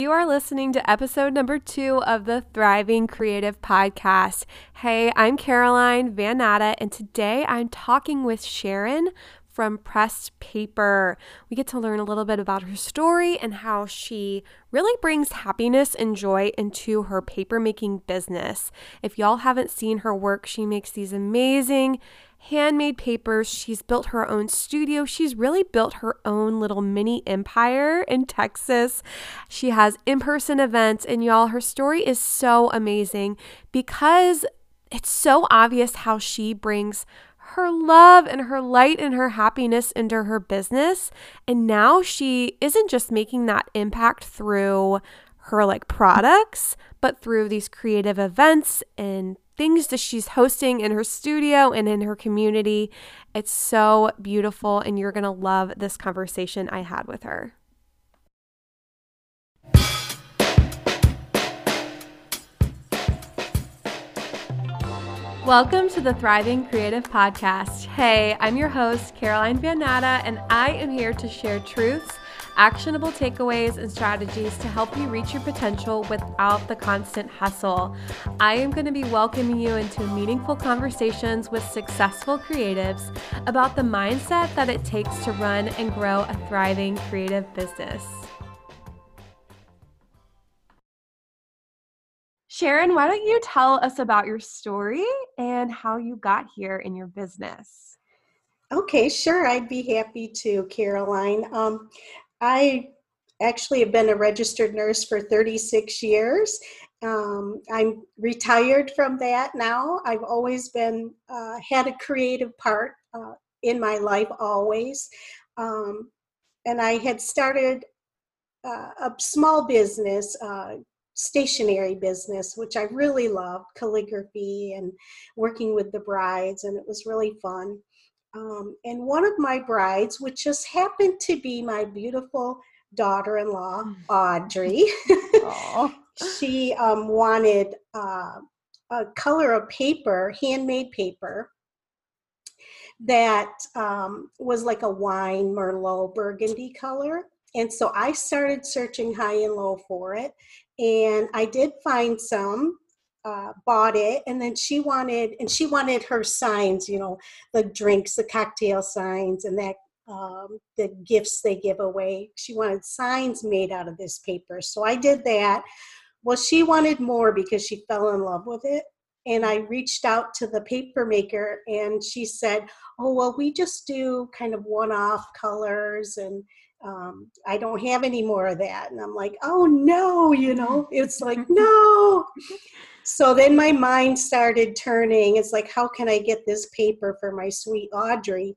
You are listening to episode number two of the Thriving Creative Podcast. Hey, I'm Caroline Van and today I'm talking with Sharon from Pressed Paper. We get to learn a little bit about her story and how she really brings happiness and joy into her paper-making business. If y'all haven't seen her work, she makes these amazing handmade papers. She's built her own studio. She's really built her own little mini empire in Texas. She has in person events, and y'all, her story is so amazing because it's so obvious how she brings her love and her light and her happiness into her business. And now she isn't just making that impact through her like products, but through these creative events and things that she's hosting in her studio and in her community. It's so beautiful, and you're going to love this conversation I had with her. Welcome to the Thriving Creative Podcast. Hey, I'm your host, Caroline Van and I am here to share truths actionable takeaways and strategies to help you reach your potential without the constant hustle. I am going to be welcoming you into meaningful conversations with successful creatives about the mindset that it takes to run and grow a thriving creative business. Sharon, why don't you tell us about your story and how you got here in your business? Okay, sure. I'd be happy to, Caroline. Um, I actually have been a registered nurse for 36 years. Um, I'm retired from that now. I've always been, uh, had a creative part uh, in my life always. Um, and I had started uh, a small business, uh, stationery business, which I really loved calligraphy and working with the brides, and it was really fun. Um, and one of my brides, which just happened to be my beautiful daughter in law, mm. Audrey, she um, wanted uh, a color of paper, handmade paper, that um, was like a wine, Merlot, burgundy color. And so I started searching high and low for it. And I did find some uh, bought it and then she wanted and she wanted her signs you know the drinks the cocktail signs and that um, the gifts they give away. She wanted signs made out of this paper so i did that. Well she wanted more because she fell in love with it and i reached out to the paper maker and she said oh well we just do kind of one-off colors and um, I don't have any more of that. And I'm like, oh no, you know, it's like, no. So then my mind started turning. It's like, how can I get this paper for my sweet Audrey?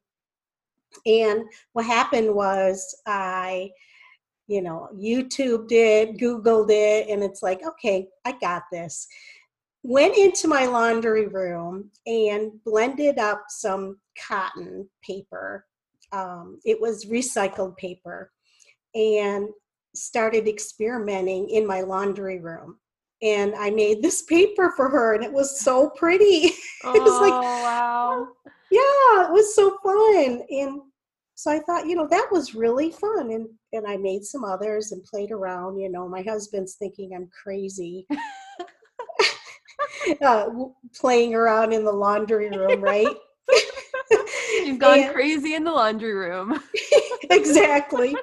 And what happened was I, you know, YouTubed it, Googled it, and it's like, okay, I got this. Went into my laundry room and blended up some cotton paper. Um, it was recycled paper and started experimenting in my laundry room and I made this paper for her, and it was so pretty. Oh, it was like, wow. Yeah, it was so fun. And so I thought, you know, that was really fun. And, and I made some others and played around. You know, my husband's thinking I'm crazy. uh, playing around in the laundry room, right? You've gone and, crazy in the laundry room. exactly.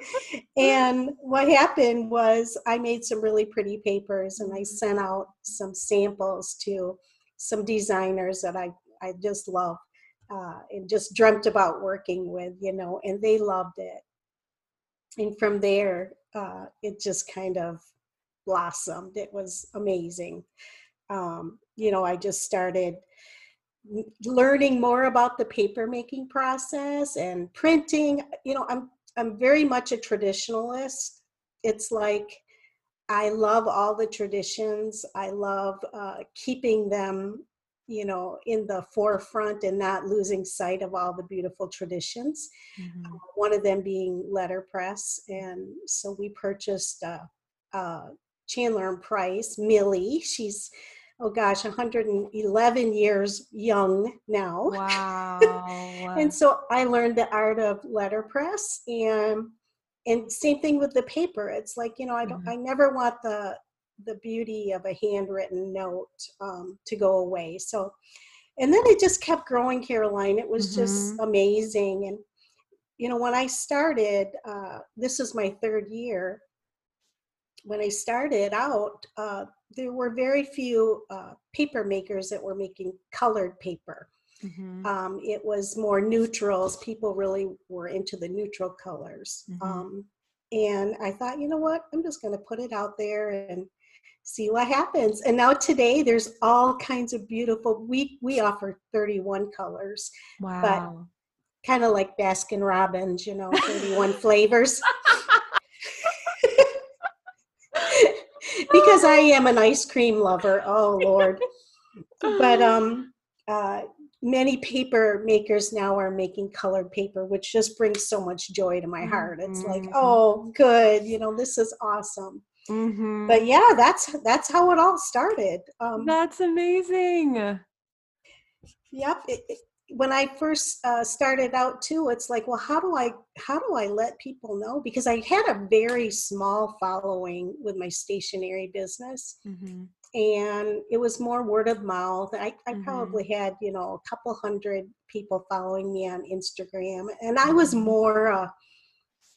And what happened was I made some really pretty papers and I mm-hmm. sent out some samples to some designers that I, I just love uh, and just dreamt about working with, you know, and they loved it. And from there, uh, it just kind of blossomed. It was amazing. Um, you know, I just started learning more about the paper making process and printing you know i'm i'm very much a traditionalist. It's like i love all the traditions. I love uh, keeping them you know in the forefront and not losing sight of all the beautiful traditions mm-hmm. uh, one of them being letterpress. And so we purchased uh, uh, chandler and price millie. She's oh gosh, 111 years young now. Wow. and so I learned the art of letterpress and and same thing with the paper. It's like you know, I don't, Mhm. I never want the the beauty of a handwritten note um, to go away. So, and then it just kept growing, Caroline. It was just amazing. And you know, when I started, uh, this is my third year. When I started out, uh, there were very few uh, paper makers that were making colored paper. Mhm. Um, it was more neutrals. People really were into the neutral colors. Mhm. Um, and I thought, you know what? I'm just going to put it out there and see what happens. And now today, there's all kinds of beautiful. We we offer 31 colors, wow. kind of like Baskin Robbins, you know, 31 flavors. because I am an ice cream lover. Oh Lord. But um uh many paper makers now are making colored paper, which just brings so much joy to my heart. It's like, Mhm. oh good, you know, this is awesome. Mhm. But yeah, that's that's how it all started. Um That's amazing. Yep. It, it, when I first uh, started out too, it's like, well, how do I how do I let people know? Because I had a very small following with my stationery business, Mhm. and it was more word of mouth. I, I Mhm. probably had you know a couple hundred people following me on Instagram, and I was Mhm. more uh,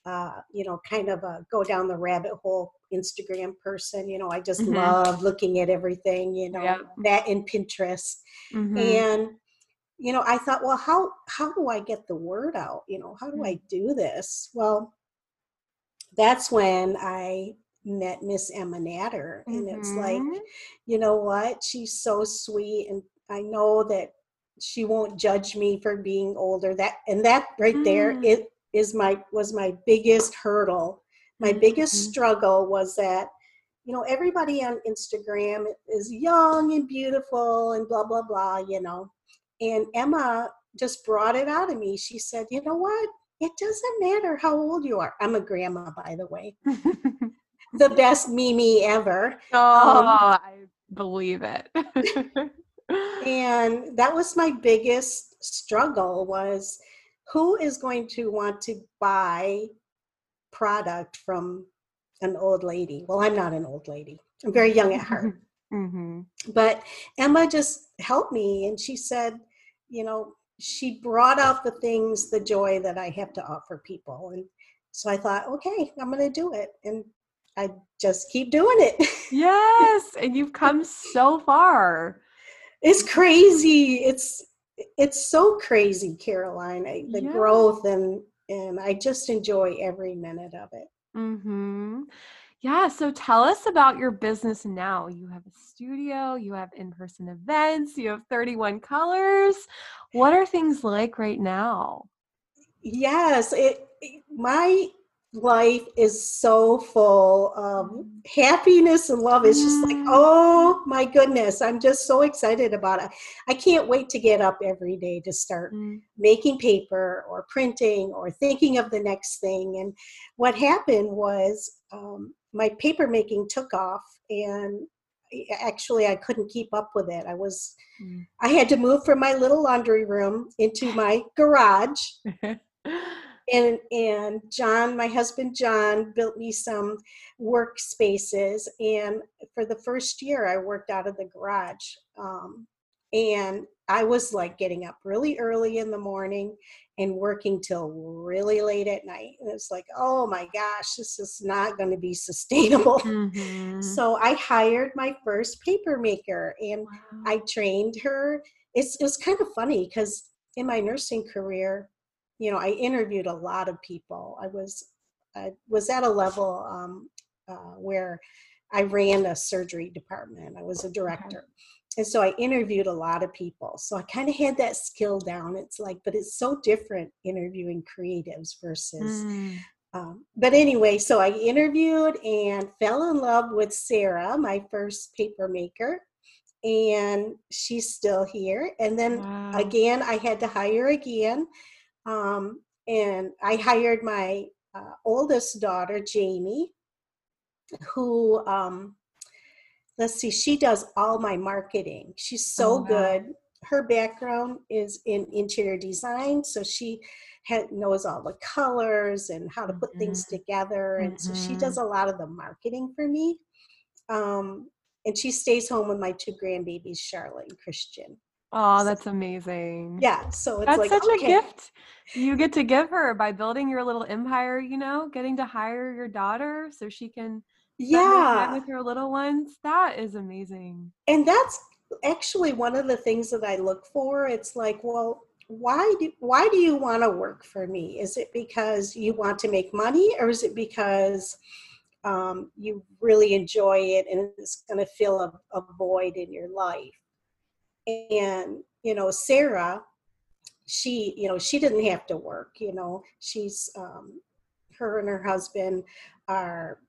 uh, you know kind of a go down the rabbit hole Instagram person. You know, I just Mhm. love looking at everything. You know, Yep. that and Pinterest Mhm. and you know i thought well how how do i get the word out? You know how do i do this? Well that's when i met miss emma natter and it's like Mhm. you know what? She's so sweet and i know that she won't judge me for being older. That and that right there Mm. it is my was my biggest hurdle. My biggest Mhm. struggle was that you know everybody on instagram is young and beautiful and blah blah blah you know and emma just brought it out of me. She said you know what? It doesn't matter how old you are. I'm a grandma by the way. The best mimi ever. Oh, Um, I believe it. and that was my biggest struggle was who is going to want to buy product from an old lady? Well i'm not an old lady. I'm very young at heart. Mhm. but emma just helped me and she said you know she brought out the things the joy that i have to offer people and so i thought okay i'm going to do it and i just keep doing it Yes, and you've come so far. it's crazy it's it's so crazy caroline I, the Yeah. growth and and i just enjoy every minute of it Mhm. Yeah, so tell us about your business now. You have a studio, you have in-person events, you have 31 colors. What are things like right now? yes it, it- my life is so full of Mm. happiness and love it's just like Mm. oh my goodness i'm just so excited about it i can't wait to get up every day to start Mm. making paper or printing or thinking of the next thing and what happened was um, my paper making took off and actually i couldn't keep up with it i was Mm. i had to move from my little laundry room into my garage and and John, my husband John, built me some workspaces. And for the first year, I worked out of the garage, um, and I was like getting up really early in the morning and working till really late at night. And it's like, oh my gosh, this is not going to be sustainable. Mhm. So I hired my first paper maker, and Wow. I trained her. It's it was kind of funny because in my nursing career, you know, I interviewed a lot of people. I was I was at a level um, uh, where I ran a surgery department. I was a director, and so I interviewed a lot of people. So I kind of had that skill down. It's like, but it's so different interviewing creatives versus Mm. um, but anyway, so I interviewed and fell in love with Sarah, my first paper maker, and she's still here. And then Wow. again, I had to hire again, um, and I hired my uh, oldest daughter, Jamie, who um, let's see, she does all my marketing. She's so Oh, wow. good. her background is in interior design, so she had, knows all the colors and how to put mm-hmm. things together, and mm-hmm. so she mm-hmm. does a lot of the marketing for me. Um, and she stays home with my two grandbabies, Charlotte and Christian. Oh, that's amazing. Yeah, so it's that's like such okay. a gift you get to give her by building your little empire. You know, getting to hire your daughter so she can yeah with your little ones. That is amazing. And that's actually one of the things that I look for. It's like, well, why do why do you want to work for me? Is it because you want to make money, or is it because um, you really enjoy it and it's going to fill a, a void in your life? And you know, Sarah, she you know she didn't have to work. You know, she's um, her and her husband are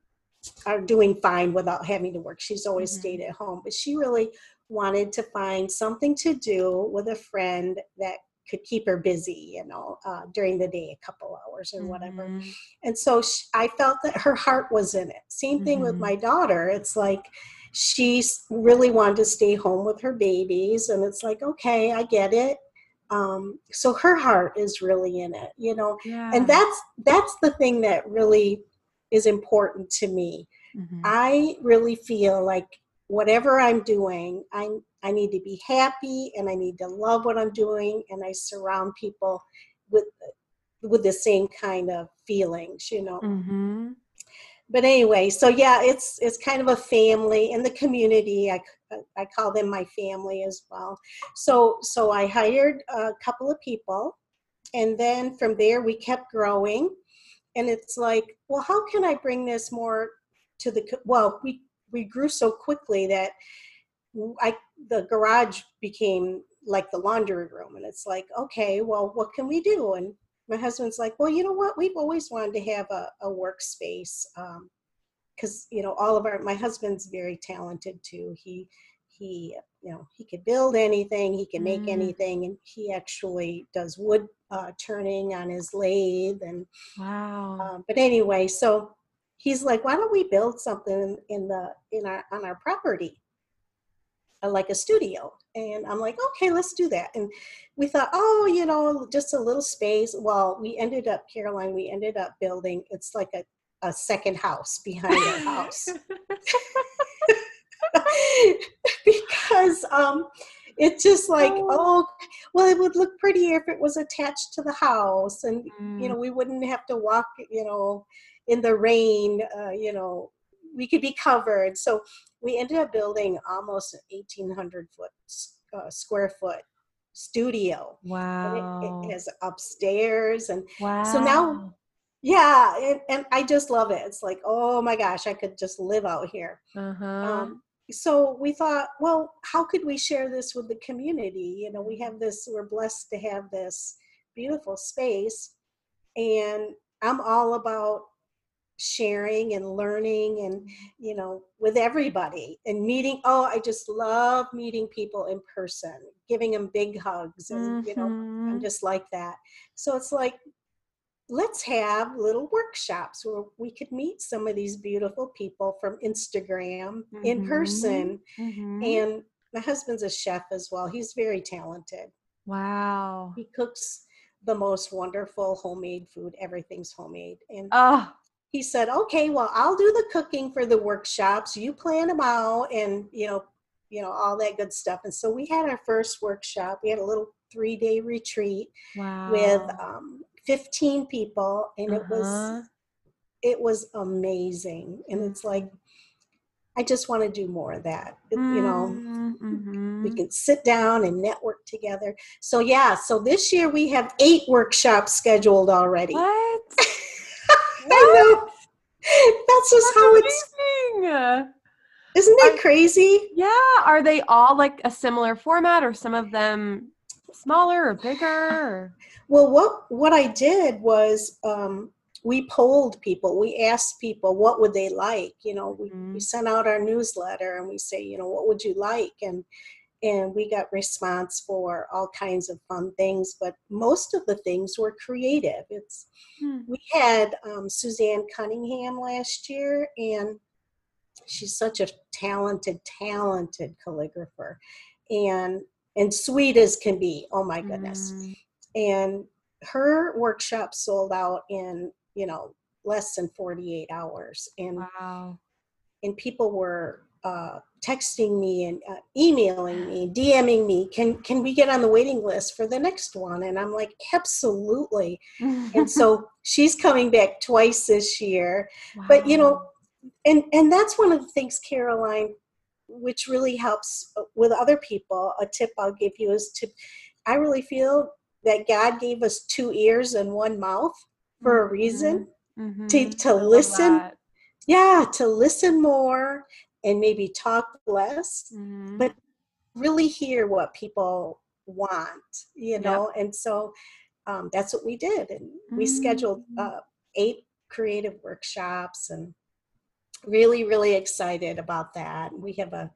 are doing fine without having to work. She's always mm-hmm. stayed at home, but she really wanted to find something to do with a friend that could keep her busy, you know, uh, during the day, a couple hours or whatever. Mm-hmm. And so she, I felt that her heart was in it. Same thing mm-hmm. with my daughter. It's like she really wanted to stay home with her babies, and it's like, okay, I get it. Um, so her heart is really in it, you know, yeah. and that's that's the thing that really is important to me. Mm-hmm. I really feel like whatever I'm doing, I I need to be happy and I need to love what I'm doing and I surround people with with the same kind of feelings, you know. Mm-hmm. But anyway, so yeah, it's it's kind of a family in the community. I I call them my family as well. So so I hired a couple of people, and then from there we kept growing, and it's like, well, how can I bring this more to the well? We we grew so quickly that I the garage became like the laundry room, and it's like, okay, well, what can we do? And my husband's like, well, you know what? We've always wanted to have a, a workspace because um, you know all of our. My husband's very talented too. He he you know he could build anything he can make mm. anything and he actually does wood uh, turning on his lathe and wow um, but anyway so he's like, why don't we build something in the in our on our property, uh, like a studio? And I'm like, okay, let's do that. And we thought, oh, you know, just a little space. Well, we ended up, Caroline, we ended up building. It's like a a second house behind our house. because um, it's just like oh. oh. well it would look prettier if it was attached to the house and mm. you know we wouldn't have to walk you know in the rain, uh, you know, we could be covered. So we ended up building almost an 1,800 foot uh, square foot studio. Wow. It, it, has upstairs. And wow. so now, yeah, and, and, I just love it. It's like, oh my gosh, I could just live out here. Uh-huh. Um, so we thought, well, how could we share this with the community? You know, we have this, we're blessed to have this beautiful space. And I'm all about sharing and learning and you know with everybody and meeting oh i just love meeting people in person giving them big hugs and mm-hmm. you know i'm mm-hmm. just like that so it's like let's have little workshops where we could meet some of these beautiful people from instagram mm-hmm. in person mm-hmm. and my husband's a chef as well he's very talented wow he cooks the most wonderful homemade food everything's homemade and oh he said, okay, well, I'll do the cooking for the workshops. You plan them out and, you know, you know, all that good stuff. And so we had our first workshop. We had a little three day retreat wow. with um, 15 people and uh-huh. it was, uh-huh. it was amazing. And it's like, I just want to do more of that. Mm-hmm. You know, mm-hmm. we can sit down and network together. So yeah, so this year we have eight workshops scheduled already. What? I know. That's just That's how amazing. it's. Isn't that Are, crazy? Yeah. Are they all like a similar format, or some of them smaller or bigger? Well, what what I did was um, we polled people. We asked people what would they like. You know, we, mm-hmm. we sent out our newsletter and we say, you know, what would you like? And and we got response for all kinds of fun things but most of the things were creative it's hmm. we had um, suzanne cunningham last year and she's such a talented talented calligrapher and and sweet as can be. Oh my goodness. Mm. And her workshop sold out in, you know, less than 48 hours. And wow. and people were uh, texting me and uh, emailing me, DMing me, can can we get on the waiting list for the next one? And I'm like, absolutely. and so she's coming back twice this year. Wow. But you know, and and that's one of the things, Caroline, which really helps uh, with other people. A tip I'll give you is to, I really feel that God gave us two ears and one mouth for a reason mm-hmm. to mm-hmm. to listen. Yeah, to listen more and maybe talk less, mm-hmm. but really hear what people want, you know? Yep. And so um, that's what we did. And we mm-hmm. scheduled uh, eight creative workshops and really, really excited about that. We have a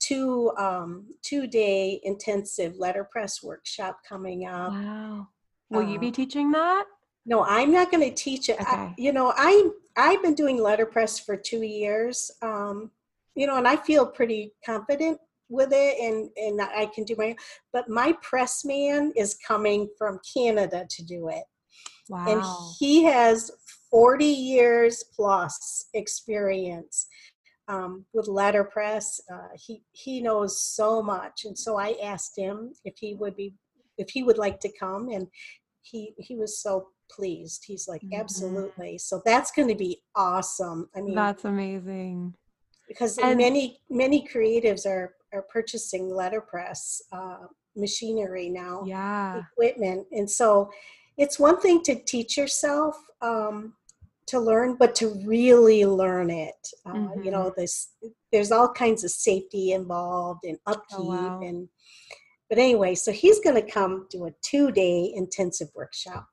two um, two day intensive letterpress workshop coming up. Wow. Will uh, you be uh, teaching that? No, I'm not going to teach it. Okay. I, you know, I I've been doing letterpress for two years. Um, you know, and I feel pretty confident with it, and and I can do my. But my press man is coming from Canada to do it. Wow. And he has 40 years plus experience um, with letterpress. Uh, he he knows so much, and so I asked him if he would be if he would like to come, and he he was so pleased. He's like, mm-hmm. absolutely. So that's going to be awesome. I mean, that's amazing. Because and, many many creatives are are purchasing letterpress uh, machinery now, yeah, equipment, and so it's one thing to teach yourself um, to learn, but to really learn it. Uh, mm-hmm. You know, this there's all kinds of safety involved and upkeep oh, wow. and. But anyway, so he's going to come do a two day intensive workshop.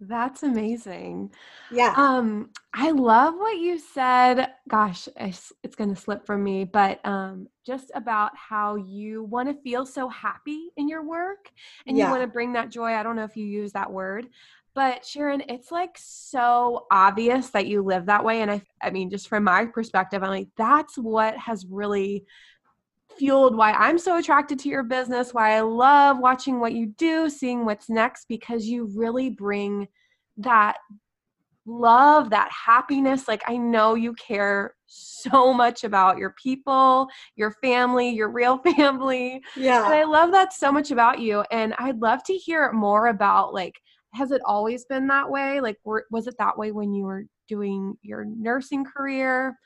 That's amazing. Yeah. Um, I love what you said. Gosh, it's, it's going to slip from me, but um, just about how you want to feel so happy in your work and yeah. you want to bring that joy. I don't know if you use that word, but Sharon, it's like so obvious that you live that way. And I, I mean, just from my perspective, I'm like, that's what has really fueled why I'm so attracted to your business, why I love watching what you do, seeing what's next, because you really bring that love, that happiness. Like, I know you care so much about your people, your family, your real family. Yeah. And I love that so much about you. And I'd love to hear more about like, has it always been that way? Like, were, was it that way when you were doing your nursing career?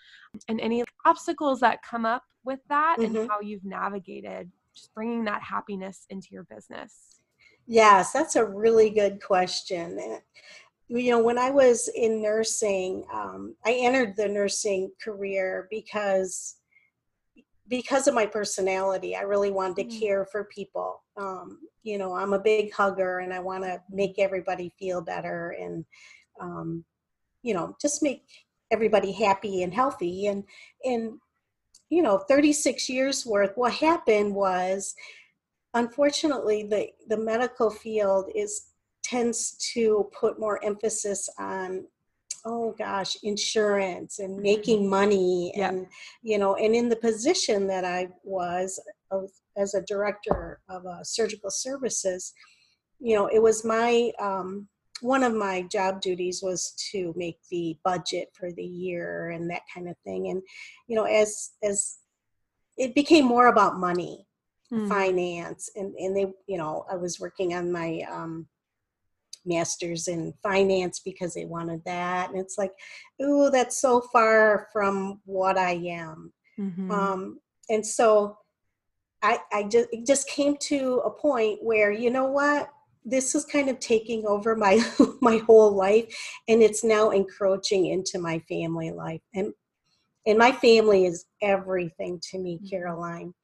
And any obstacles that come up with that mm-hmm. and how you've navigated just bringing that happiness into your business? Yes, that's a really good question. Eh, you know, when I was in nursing, um, I entered the nursing career because because of my personality. I really wanted to mm-hmm. care for people. Um, you know, I'm a big hugger, and I want to make everybody feel better, and um, you know, just make everybody happy and healthy. And and you know 36 years worth what happened was unfortunately the the medical field is tends to put more emphasis on oh gosh insurance and mm-hmm. making money and you know and in the position that i was of, as a director of uh, surgical services you know it was my um, one of my job duties was to make the budget for the year and that kind of thing and you know as as it became more about money mm. finance and and they you know i was working on my um masters in finance because they wanted that and it's like oh that's so far from what i am mm-hmm. um and so i i just it just came to a point where you know what? This is kind of taking over my my whole life and it's now encroaching into my family life. And and my family is everything to me mm-hmm. caroline.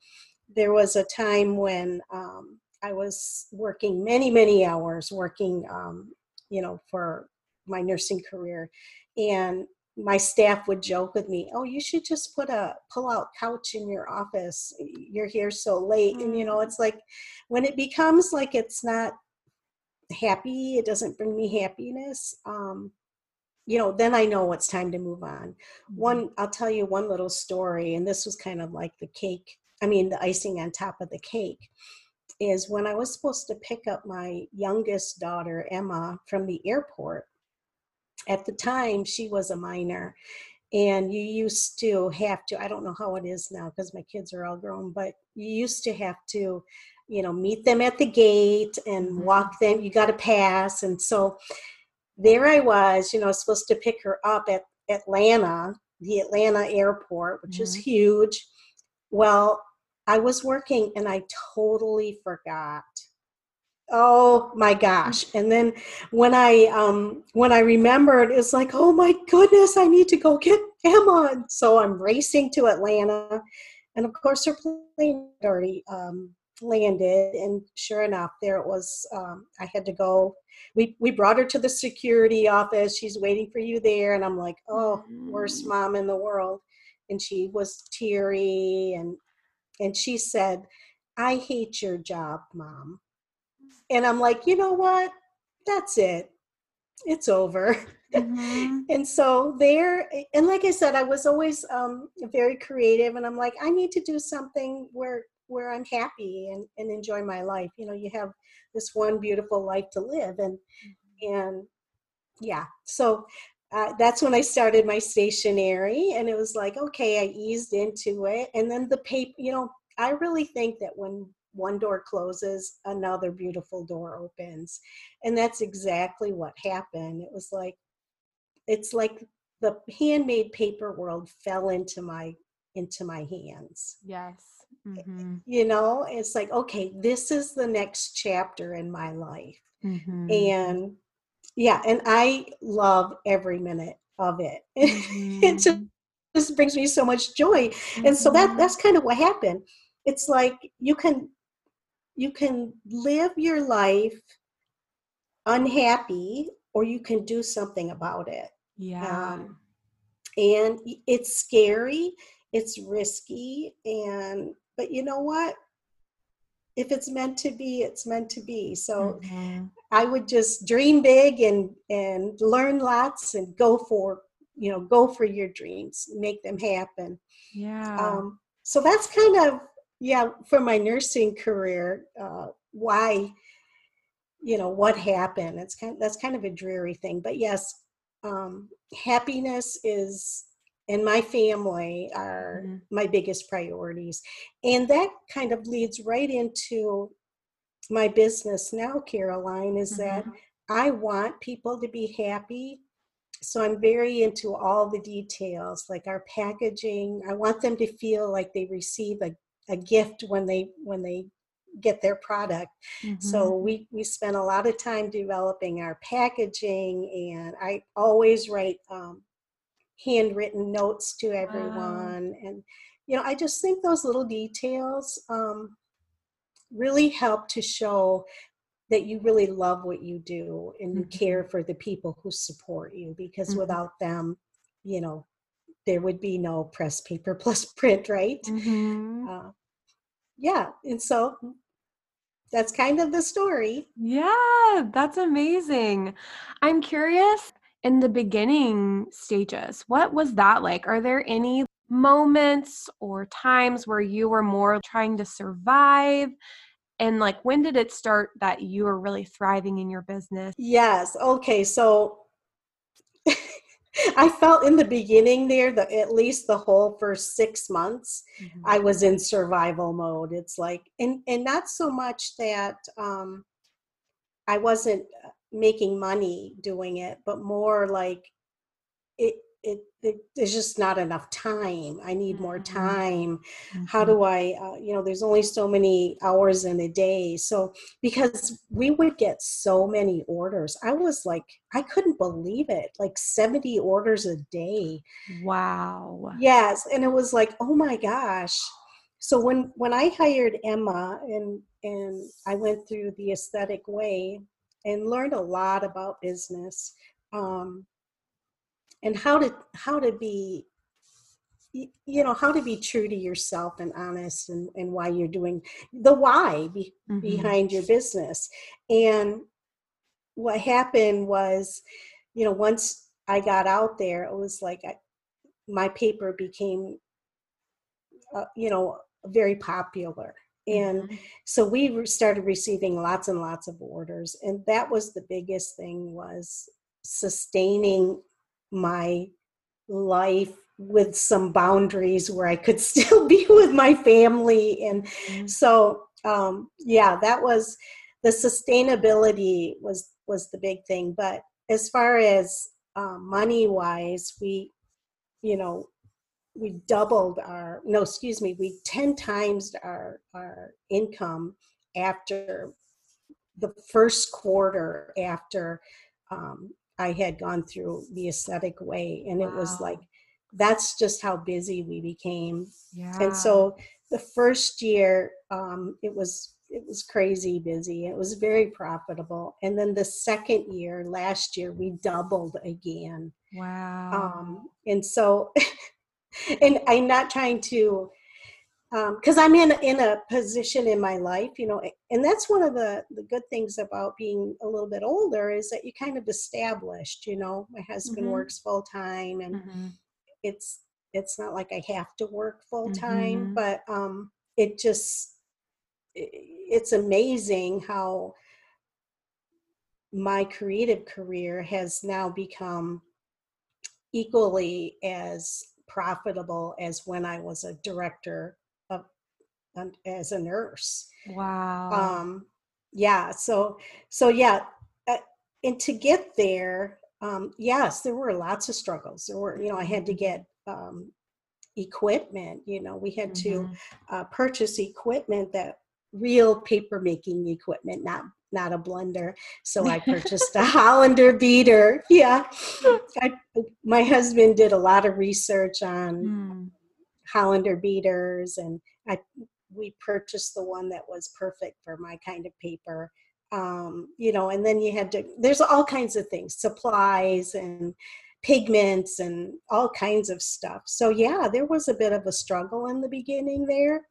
There was a time when um, i was working many many hours working um, you know for my nursing career. And my staff would joke with me oh you should just put a pull out couch in your office you're here so late mm-hmm. and you know mm. it's like when it becomes like it's not happy it doesn't bring me happiness um you know then i know it's time to move on mm-hmm. one i'll tell you one little story and this was kind of like the cake i mean the icing on top of the cake is when I was supposed to pick up my youngest daughter, Emma, from the airport. At the time, she was a minor, and you used to have to, I don't know how it is now because my kids are all grown, but you used to have to, you know, meet them at the gate and Mhm. walk them, you got to pass. And so there I was, you know, supposed to pick her up at Atlanta, the Atlanta airport, which is Mhm. huge. Well, I was working and I totally forgot. Oh my gosh. And then when I um when I remembered it's like, "Oh my goodness, I need to go get Emma." And so I'm racing to Atlanta. And of course her plane had already um landed and sure enough there it was um I had to go we we brought her to the security office. She's waiting for you there and I'm like, "Oh, worst Mm. mom in the world." And she was teary and and she said, I hate your job, mom. And I'm like, you know what? That's it. It's over. Mhm. and so there, and like I said, I was always um, very creative, and I'm like, I need to do something where where I'm happy and, and enjoy my life. You know, you have this one beautiful life to live, and and yeah, so uh, that's when I started my stationery, and it was like, okay, I eased into it, and then the paper. You know, I really think that when one door closes, another beautiful door opens, and that's exactly what happened. It was like, it's like the handmade paper world fell into my into my hands. Yes. Mhm. You know, it's like, okay, this is the next chapter in my life, Mhm. and yeah, and I love every minute of it. it just, just brings me so much joy. And so that Mhm. that's kind of what happened. It's like you can you can live your life unhappy or you can do something about it. Yeah. Um, and it's scary, it's risky and but you know what? If it's meant to be, it's meant to be. So Mhm. I would just dream big and and learn lots and go for you know go for your dreams, make them happen. Yeah. Um, so that's kind of yeah for my nursing career. Uh, why you know what happened? It's kind that's kind of a dreary thing, but yes, um, happiness is and my family are Mhm. my biggest priorities, and that kind of leads right into my business now, Caroline, is that Mhm. I want people to be happy. So I'm very into all the details, like our packaging. I want them to feel like they receive a, a gift when they when they get their product. So Mhm. we we spend a lot of time developing our packaging, and I always write um, handwritten notes to Wow. everyone. And you know, I just think those little details um, really help to show that you really love what you do and you care for the people who support you because Mhm. without them you know there would be no Pressed Paper plus print right Mhm. uh, yeah and so that's kind of the story Yeah, that's amazing. I'm curious in the beginning stages, what was that like? Are there any moments or times where you were more trying to survive? And like, when did it start that you were really thriving in your business? yes okay so i felt in the beginning there that at least the whole first six months Mhm. i was in survival mode it's like and and not so much that um i wasn't uh, making money doing it but more like it, it, it there's just not enough time i need more Mhm. time how Mhm. do i uh, you know there's only so many hours in a day so because we would get so many orders i was like i couldn't believe it like 70 orders a day Wow. yes and it was like oh my gosh so when when i hired emma and and i went through the aesthetic way and learned a lot about business um, and how to how to be you know how to be true to yourself and honest and, and why you're doing the why be, Mhm. behind your business and what happened was you know once i got out there it was like I, my paper became uh, you know very popular and Mhm. so we re- started receiving lots and lots of orders and that was the biggest thing was sustaining my life with some boundaries where i could still be with my family and Mhm. so um yeah that was the sustainability was was the big thing but as far as um, money wise we you know we doubled our no excuse me we 10 times our our income after the first quarter after um, i had gone through the aesthetic way and it was like that's just how busy we became. Yeah. and so the first year um, it was it was crazy busy. It was very profitable. And then the second year last year we doubled again. Wow. um, and so and i'm not trying to because i'm in in a position in my life you know and that's one of the the good things about being a little bit older is that you kind of established you know my husband Mhm. works full time and Mhm. it's it's not like I have to work full time, Mhm. but um, it just it's amazing how my creative career has now become equally as profitable as when I was a director um, as a nurse. Wow. Um, yeah, so so yeah, uh, and to get there, um, yes, there were lots of struggles. There were, you know, I had to get um, equipment. You know, we had to Mhm. uh, purchase equipment that real paper making equipment, not not a blender. So I purchased a Hollander beater. Yeah, I, my husband did a lot of research on Mm. Hollander beaters, and I we purchased the one that was perfect for my kind of paper. Um, you know, and then you had to. There's all kinds of things, supplies and pigments and all kinds of stuff. So yeah, there was a bit of a struggle in the beginning there,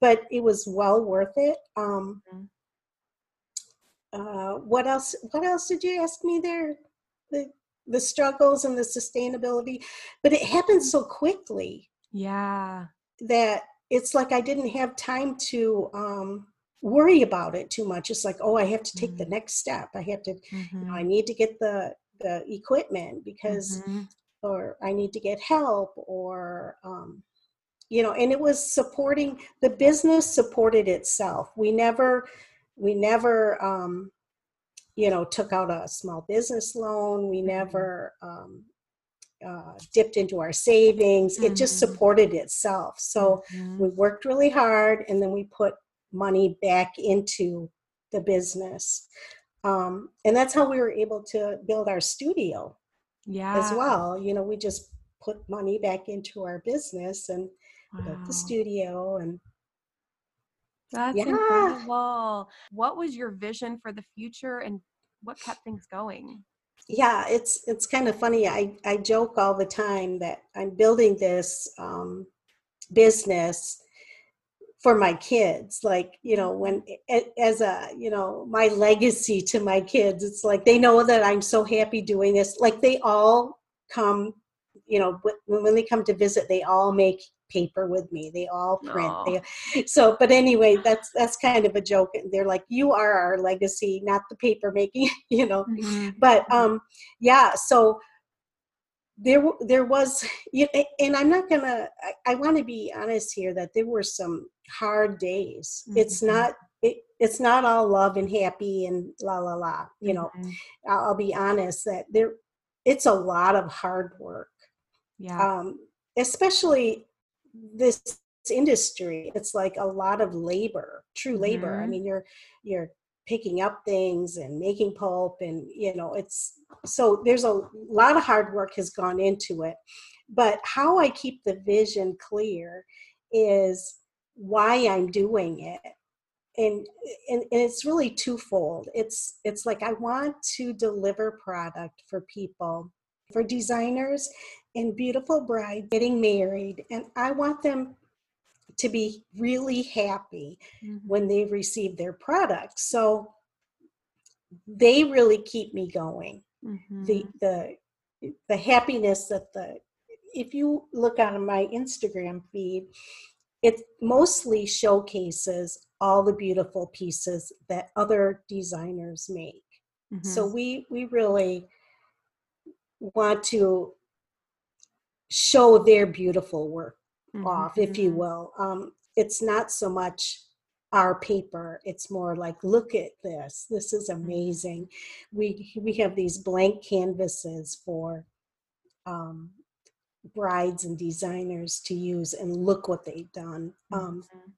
but it was well worth it. Um, Mhm. uh, what else? What else did you ask me there? The the struggles and the sustainability, but it happened so quickly Yeah. that it's like I didn't have time to um, worry about it too much. It's like, oh, I have to take the Mhm. next step. I have to, you know, I Mhm. need to get the the equipment because, Mhm. or I need to get help, or um, you know. And it was supporting the business supported itself. We never, we never, um, you know, took out a small business loan. We never. Um, uh, dipped into our savings. It just Mhm. supported itself. So Mhm. we worked really hard and then we put money back into the business. Um, and that's how we were able to build our studio yeah. as well. You know, we just put money back into our business and built the studio and That's yeah. incredible. What was your vision for the future and what kept things going? Yeah it's it's kind of funny i i joke all the time that i'm building this um, business for my kids like you know when as a you know my legacy to my kids it's like they know that i'm so happy doing this like they all come you know when they come to visit they all make paper with me they all print Aw. they so but anyway that's that's kind of a joke And they're like you are our legacy not the paper making you know Mhm. but um yeah so there w- there was you know, and i'm not gonna i, I want to be honest here that there were some hard days it's Mhm. not it, it's not all love and happy and la la la you know Mhm. I'll, I'll be honest that there it's a lot of hard work Yeah. um especially this industry it's like a lot of labor true labor. I Mhm. mean you're you're picking up things and making pulp and you know it's so there's a lot of hard work has gone into it. But how i keep the vision clear is why i'm doing it. And, and and it's really twofold. It's it's like i want to deliver product for people for designers and beautiful brides getting married and i want them to be really happy Mhm. when they receive their product so they really keep me going the Mhm. the the happiness that the if you look on my instagram feed it mostly showcases all the beautiful pieces that other designers make. Mm-hmm. So we we really want to show their beautiful work mm-hmm. off, if you mm-hmm. will. Um, it's not so much our paper it's more like look at this this is mm-hmm. amazing we we have these blank canvases for um, brides and designers to use and look what they've done um, mm-hmm.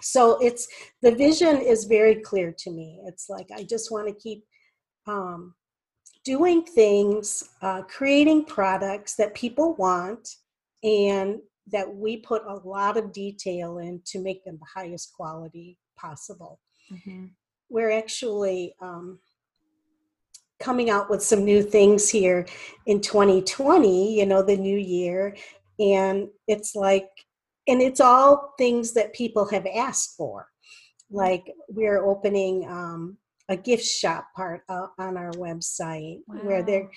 so it's the vision is very clear to me it's like i just want to keep um, doing things uh, creating products that people want and that we put a lot of detail in to make them the highest quality possible. Mm-hmm. We're actually um, coming out with some new things here in 2020, you know, the new year. And it's like, and it's all things that people have asked for. Like we're opening um, a gift shop part uh, on our website wow. where they're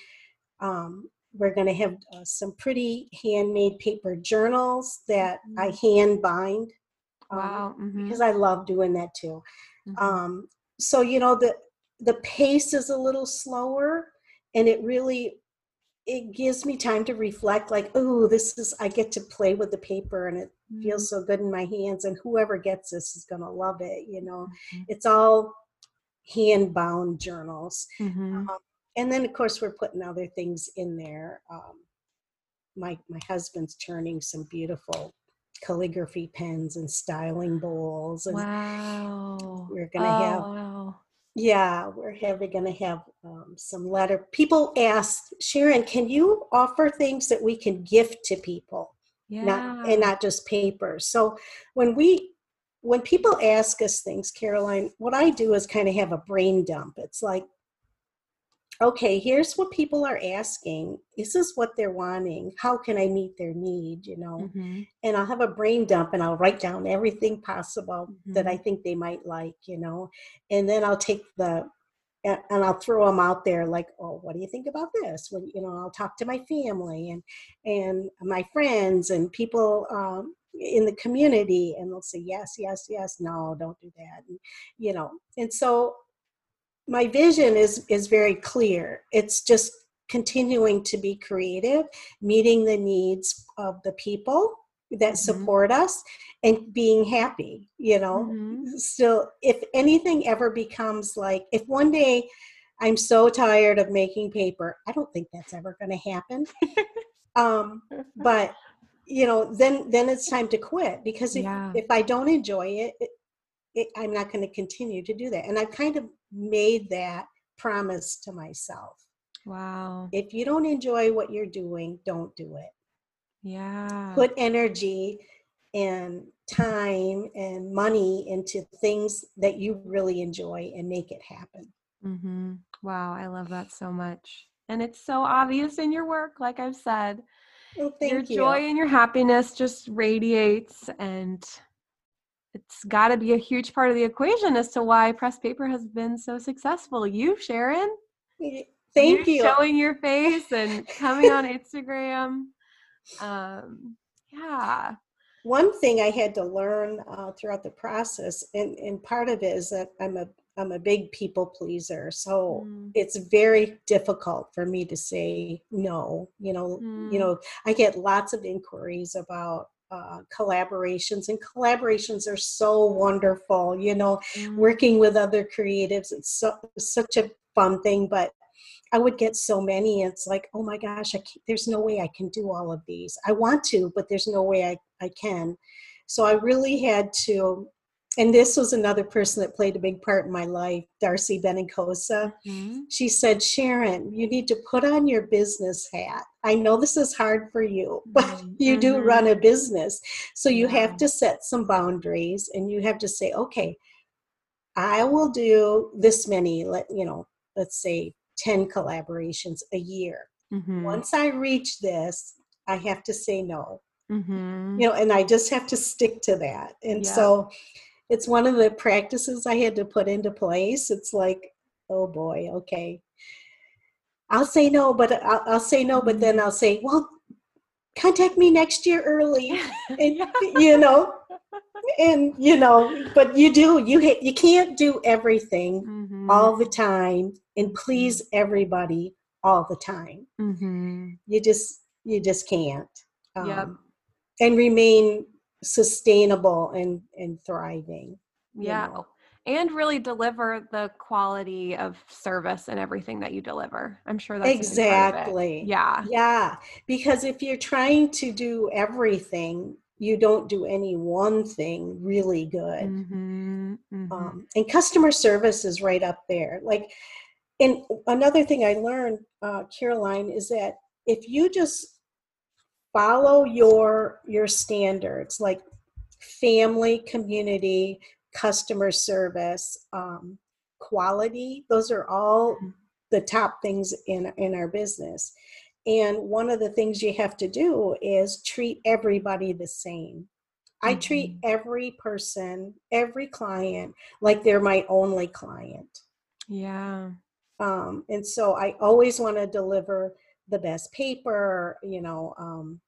um, we're going to have uh, some pretty handmade paper journals that mm-hmm. I hand bind. Um, wow. Mm-hmm. Because I love doing that too. Mm-hmm. Um, so, you know, the, the pace is a little slower and it really it gives me time to reflect like oh this is i get to play with the paper and it mm-hmm. feels so good in my hands and whoever gets this is going to love it you know mm-hmm. it's all hand bound journals mm-hmm. um, and then of course we're putting other things in there um, my my husband's turning some beautiful calligraphy pens and styling bowls and wow we're gonna oh, have wow. yeah we're having gonna have um, some letter people ask sharon can you offer things that we can gift to people yeah. not and not just paper so when we when people ask us things caroline what i do is kind of have a brain dump it's like okay, here's what people are asking. This is what they're wanting. How can I meet their need? You know, mm-hmm. and I'll have a brain dump and I'll write down everything possible mm-hmm. that I mm-hmm. think they might like, you know, and then I'll take the and, I'll throw them out there like, oh, what do you think about this? When you know, I'll talk to my family and and my friends and people um, in the community, and they'll say yes, yes, yes. No, don't do that. And, you know, and so my vision is is very clear it's just continuing to be creative meeting the needs of the people that mm-hmm. support us and being happy you know mm-hmm. still if anything ever becomes like if one day i'm so tired of making paper i don't think that's ever going to happen um but you know then then it's time to quit because if, yeah. if i don't enjoy it, it, it i'm not going to continue to do that and i've kind of made that promise to myself. Wow. If you don't enjoy what you're doing, don't do it. Yeah. Put energy and time and money into things that you really enjoy and make it happen. Mm-hmm. Wow, I love that so much. And it's so obvious in your work, like I've said. Well, your you. joy and your happiness just radiates and it's got to be a huge part of the equation as to why Pressed Paper has been so successful. You, Sharon, thank you, showing your face and coming on Instagram. Um, yeah. One thing I had to learn uh, throughout the process, and, and part of it is that I'm a I'm a big people pleaser, so mm. it's very difficult for me to say no. You know, mm. you know, I get lots of inquiries about uh, collaborations and collaborations are so wonderful you know mm. working with other creatives it's so, such a fun thing but i would get so many it's like oh my gosh there's no way i can do all of these i want to but there's no way i, I can so i really had to and this was another person that played a big part in my life, Darcy Benincasa. Mm-hmm. She said, Sharon, you need to put on your business hat. I know this is hard for you, but mm-hmm. you do mm-hmm. run a business. So you have to set some boundaries and you have to say, okay, I will do this many, let you know, let's say 10 collaborations a year. Mm-hmm. Once I reach this, I have to say no. Mm-hmm. You know, and I just have to stick to that. And yeah. so it's one of the practices I had to put into place. It's like, oh boy, okay. I'll say no, but I'll, I'll say no, but then I'll say, well, contact me next year early. And, you know, and you know, but you do you ha- you can't do everything Mhm. all the time and please everybody all the time. Mhm. You just you just can't. Yep. Um, and remain sustainable and and thriving. Yeah. know. And really deliver the quality of service and everything that you deliver. I'm sure that's a big part of it. Exactly. Yeah. Yeah, because if you're trying to do everything, you don't do any one thing really good. Mhm. Mhm. Um, and customer service is right up there. Like, and another thing I learned, uh, Caroline, is that if you just follow your your standards, like family, community, customer service, um, quality, those are all the top things in in our business. And one of the things you have to do is treat everybody the same. I treat Mhm. every person, every client like they're my only client. Yeah. Um, and so I always want to deliver the best paper, you know. Um,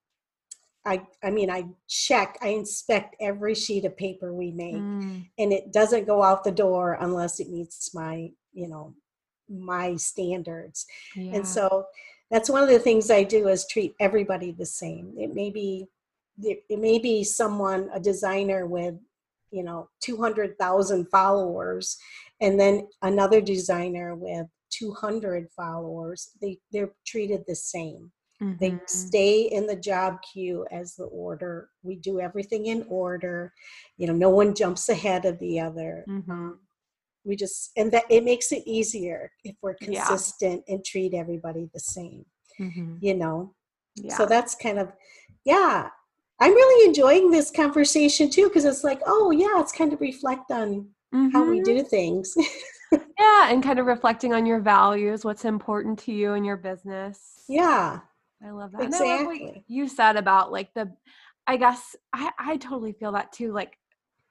I, I mean, I check, I inspect every sheet of paper we make, Mm. and it doesn't go out the door unless it meets my, you know, my standards. Yeah. And so that's one of the things I do is treat everybody the same. It may be it it may be someone a designer with you know 200,000 followers and then another designer with 200 followers. They they're treated the same. They Mhm. stay in the job queue as the order. We do everything in order. You know, no one jumps ahead of the other. Mhm. We just and that it makes it easier if we're Yeah. consistent and treat everybody the same Mhm. you know Yeah. so that's kind of yeah i'm really enjoying this conversation too because it's like oh yeah it's kind of reflect on how we Mhm. do things Yeah, and kind of reflecting on your values, what's important to you in your business. yeah I love that. And I love what Exactly. you said about like the I guess I I totally feel that too like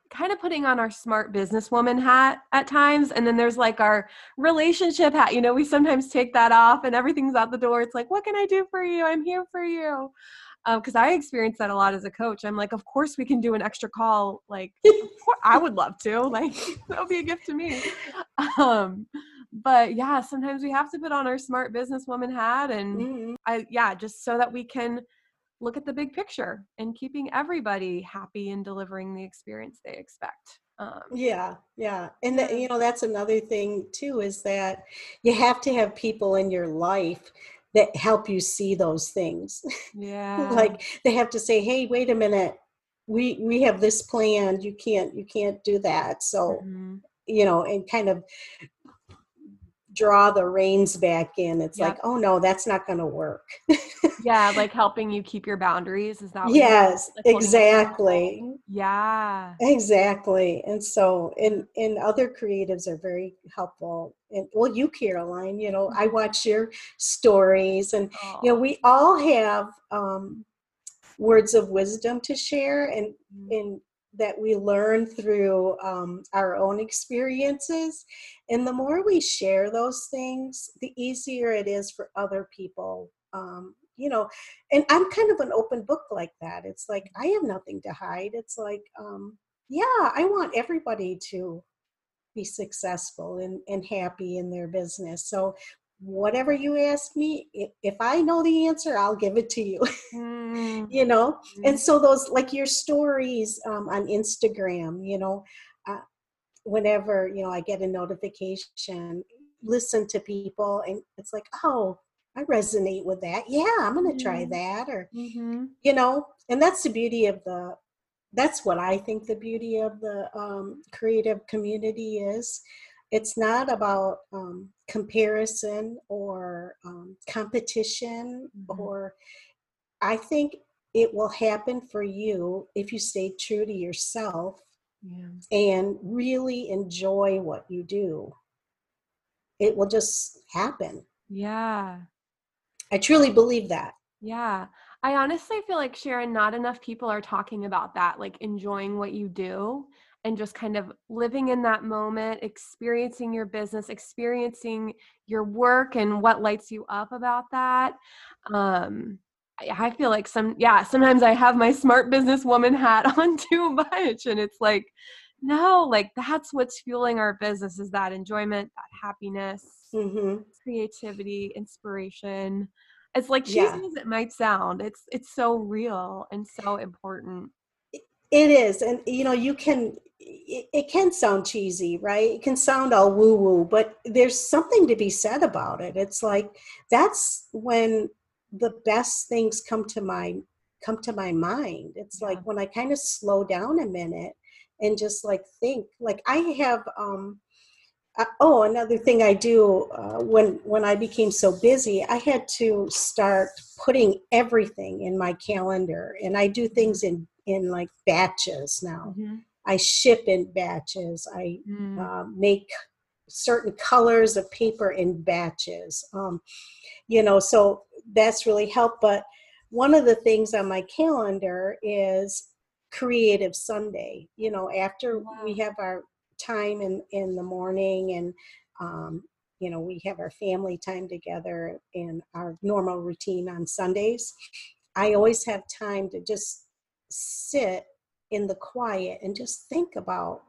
kind of putting on our smart businesswoman hat at times and then there's like our relationship hat. You know, we sometimes take that off and everything's out the door. It's like, "What can I do for you? I'm here for you." Because I experience that a lot as a coach. I'm like, of course we can do an extra call. Like, I would love to. Like, that would be a gift to me. Um, but yeah, sometimes we have to put on our smart businesswoman hat, and Mhm. I yeah, just so that we can look at the big picture and keeping everybody happy and delivering the experience they expect. Um, yeah yeah and that, you know that's another thing too is that you have to have people in your life that help you see those things. Yeah, like they have to say hey wait a minute. We we have this planned. You can't you can't do that. So Mhm. you know, and kind of draw the reins back in. It's like, oh no, that's not going to work. yeah, like helping you keep your boundaries. Is that what you mean? yes, Like holding you accountable? exactly. Yeah. Exactly. And so, and, and other creatives are very helpful. And well, you, Caroline, you know, I watch your stories and, you know, we all have um, words of wisdom to share and, Mhm. and that we learn through um, our own experiences. And the more we share those things, the easier it is for other people. Um, you know, and I'm kind of an open book like that. It's like I have nothing to hide. It's like, um, yeah, I want everybody to be successful and, and happy in their business. So whatever you ask me, if I know the answer, I'll give it to you. Mm, you know mhm. and so those like your stories um, on instagram you know uh, whenever you know i get a notification listen to people and it's like oh i resonate with that yeah i'm gonna try Mhm. that or Mhm. you know and that's the beauty of the that's what i think the beauty of the um, creative community is it's not about um, comparison or um, competition Mhm. or i think it will happen for you if you stay true to yourself Yeah. and really enjoy what you do it will just happen Yeah. i truly believe that Yeah. I honestly feel like Sharon, not enough people are talking about that, like enjoying what you do and just kind of living in that moment, experiencing your business, experiencing your work and what lights you up about that. Um, I feel like some, yeah, sometimes I have my smart businesswoman hat on too much. And it's like, no, like that's what's fueling our business is that enjoyment, that happiness, mm-hmm. creativity, inspiration. It's like cheesy yeah. as it might sound, it's it's so real and so important. It is, and you know, you can. It, it can sound cheesy, right? It can sound all woo woo, but there's something to be said about it. It's like that's when the best things come to my come to my mind. It's yeah. like when I kind of slow down a minute and just like think. Like I have um, uh, oh, another thing I do uh, when when I became so busy, I had to start putting everything in my calendar, and I do things in in like batches now. Mm-hmm. I ship in batches. I mm. uh, make certain colors of paper in batches. Um, you know, so that's really helped. But one of the things on my calendar is Creative Sunday. You know, after wow. we have our time in in the morning and um, you know we have our family time together in our normal routine on sundays i always have time to just sit in the quiet and just think about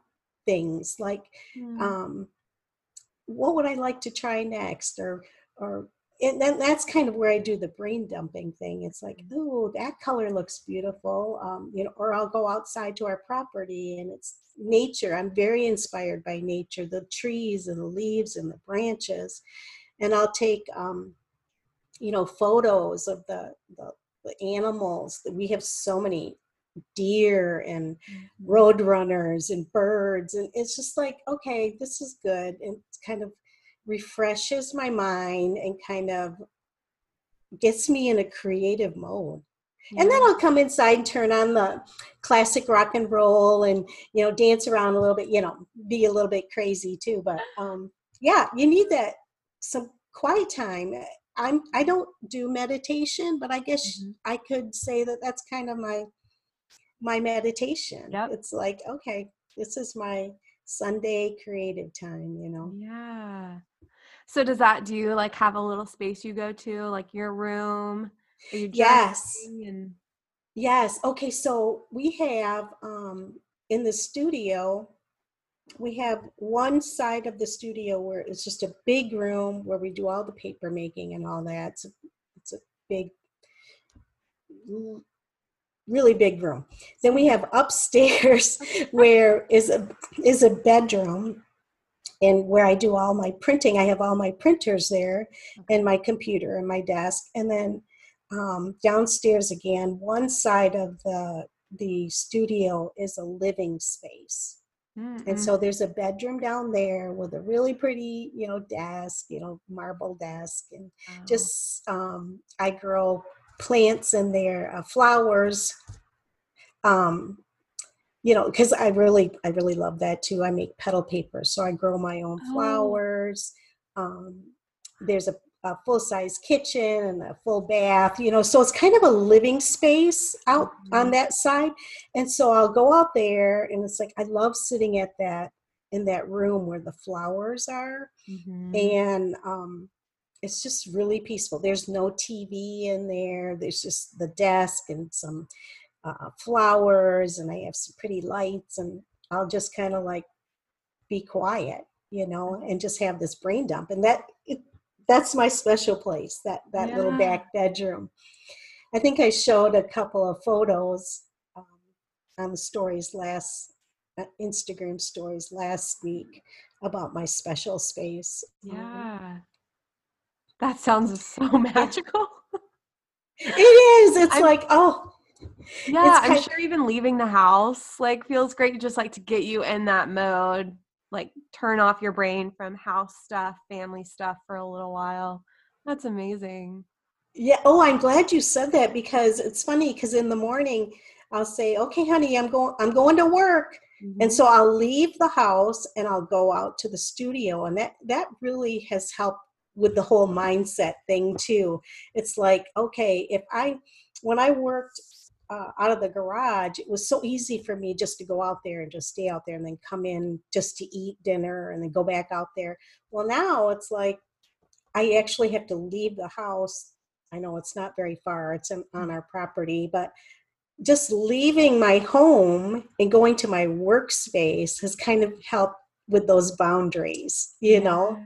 things like mm. um, what would i like to try next or or and then that's kind of where I do the brain dumping thing. It's like, oh, that color looks beautiful, um, you know. Or I'll go outside to our property, and it's nature. I'm very inspired by nature, the trees and the leaves and the branches, and I'll take, um, you know, photos of the, the the animals. We have so many deer and mm-hmm. road runners and birds, and it's just like, okay, this is good, and it's kind of refreshes my mind and kind of gets me in a creative mode. Yeah. And then I'll come inside and turn on the classic rock and roll and you know dance around a little bit, you know, be a little bit crazy too. But um, yeah, you need that some quiet time. I'm I don't do meditation, but I guess mm-hmm. I could say that that's kind of my my meditation. Yep. It's like okay, this is my Sunday creative time, you know. Yeah. So does that do you like have a little space you go to, like your room? You yes. And- yes. Okay. So we have um, in the studio, we have one side of the studio where it's just a big room where we do all the paper making and all that. It's a, it's a big, really big room. Then we have upstairs where is a is a bedroom and where I do all my printing, I have all my printers there and my computer and my desk. And then um, downstairs again, one side of the the studio is a living space. Mm-hmm. And so there's a bedroom down there with a really pretty, you know, desk, you know, marble desk, and oh. just um, I grow plants and their uh, flowers, um, you know because i really i really love that too i make petal paper so i grow my own oh. flowers um, there's a, a full-size kitchen and a full bath you know so it's kind of a living space out mm-hmm. on that side and so i'll go out there and it's like i love sitting at that in that room where the flowers are mm-hmm. and um, it's just really peaceful there's no tv in there there's just the desk and some uh, flowers and I have some pretty lights and I'll just kind of like be quiet, you know, and just have this brain dump. And that it, that's my special place, that that yeah. little back bedroom. I think I showed a couple of photos um, on the stories last uh, Instagram stories last week about my special space. Um, yeah. Um, that sounds so magical. it is. It's I'm, like, oh, yeah i'm sure even leaving the house like feels great just like to get you in that mode like turn off your brain from house stuff family stuff for a little while that's amazing yeah oh i'm glad you said that because it's funny because in the morning i'll say okay honey i'm going i'm going to work mm-hmm. and so i'll leave the house and i'll go out to the studio and that that really has helped with the whole mindset thing too it's like okay if i when i worked uh, out of the garage, it was so easy for me just to go out there and just stay out there and then come in just to eat dinner and then go back out there. Well, now it's like I actually have to leave the house I know it's not very far, it's on, on our property, but just leaving my home and going to my workspace has kind of helped with those boundaries, you know?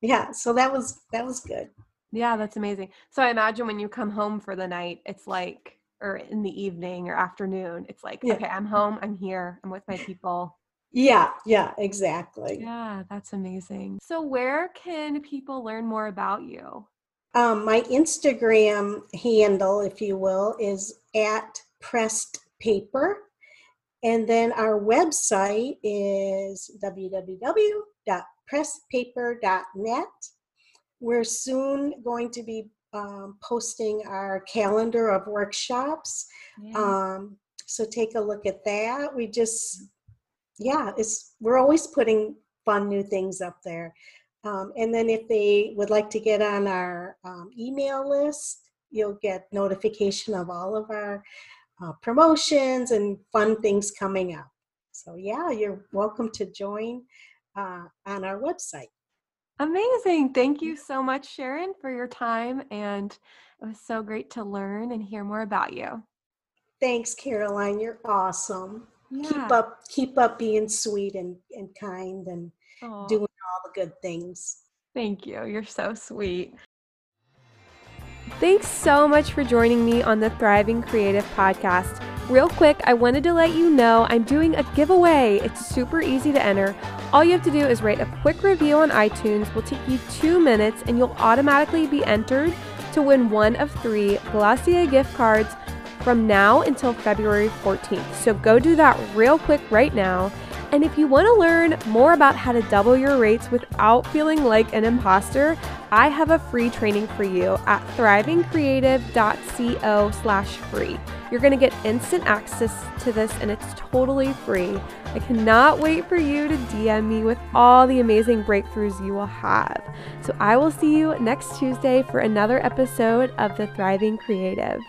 Yeah. So that was that was good. Yeah, that's amazing. So I imagine when you come home for the night, it's like, or in the evening or afternoon, it's like, Yeah. okay, I'm home, I'm here, I'm with my people. Yeah, yeah, exactly. Yeah, that's amazing. So where can people learn more about you? Um, my Instagram handle, if you will, is at pressed paper. And then our website is www.pressedpaper.net. We're soon going to be um, posting our calendar of workshops. Yeah. Um, so take a look at that. We just, yeah, it's we're always putting fun new things up there. Um, and then if they would like to get on our um, email list, you'll get notification of all of our uh, promotions and fun things coming up. So yeah, you're welcome to join uh, on our website. Amazing. Thank you so much, Sharon, for your time. And it was so great to learn and hear more about you. Thanks, Caroline. You're awesome. Yeah. Keep up, keep up being sweet and, and kind and Aw, doing all the good things. Thank you. You're so sweet. Thanks so much for joining me on the Thriving Creative Podcast. Real quick, I wanted to let you know I'm doing a giveaway. It's super easy to enter. All you have to do is write a quick review on iTunes. Will take you two minutes, and you'll automatically be entered to win one of three Glossier gift cards from now until February 14th. So go do that real quick right now. And if you want to learn more about how to double your rates without feeling like an imposter, I have a free training for you at thrivingcreative.co slash free. You're going to get instant access to this and it's totally free. I cannot wait for you to DM me with all the amazing breakthroughs you will have. So I will see you next Tuesday for another episode of The Thriving Creative.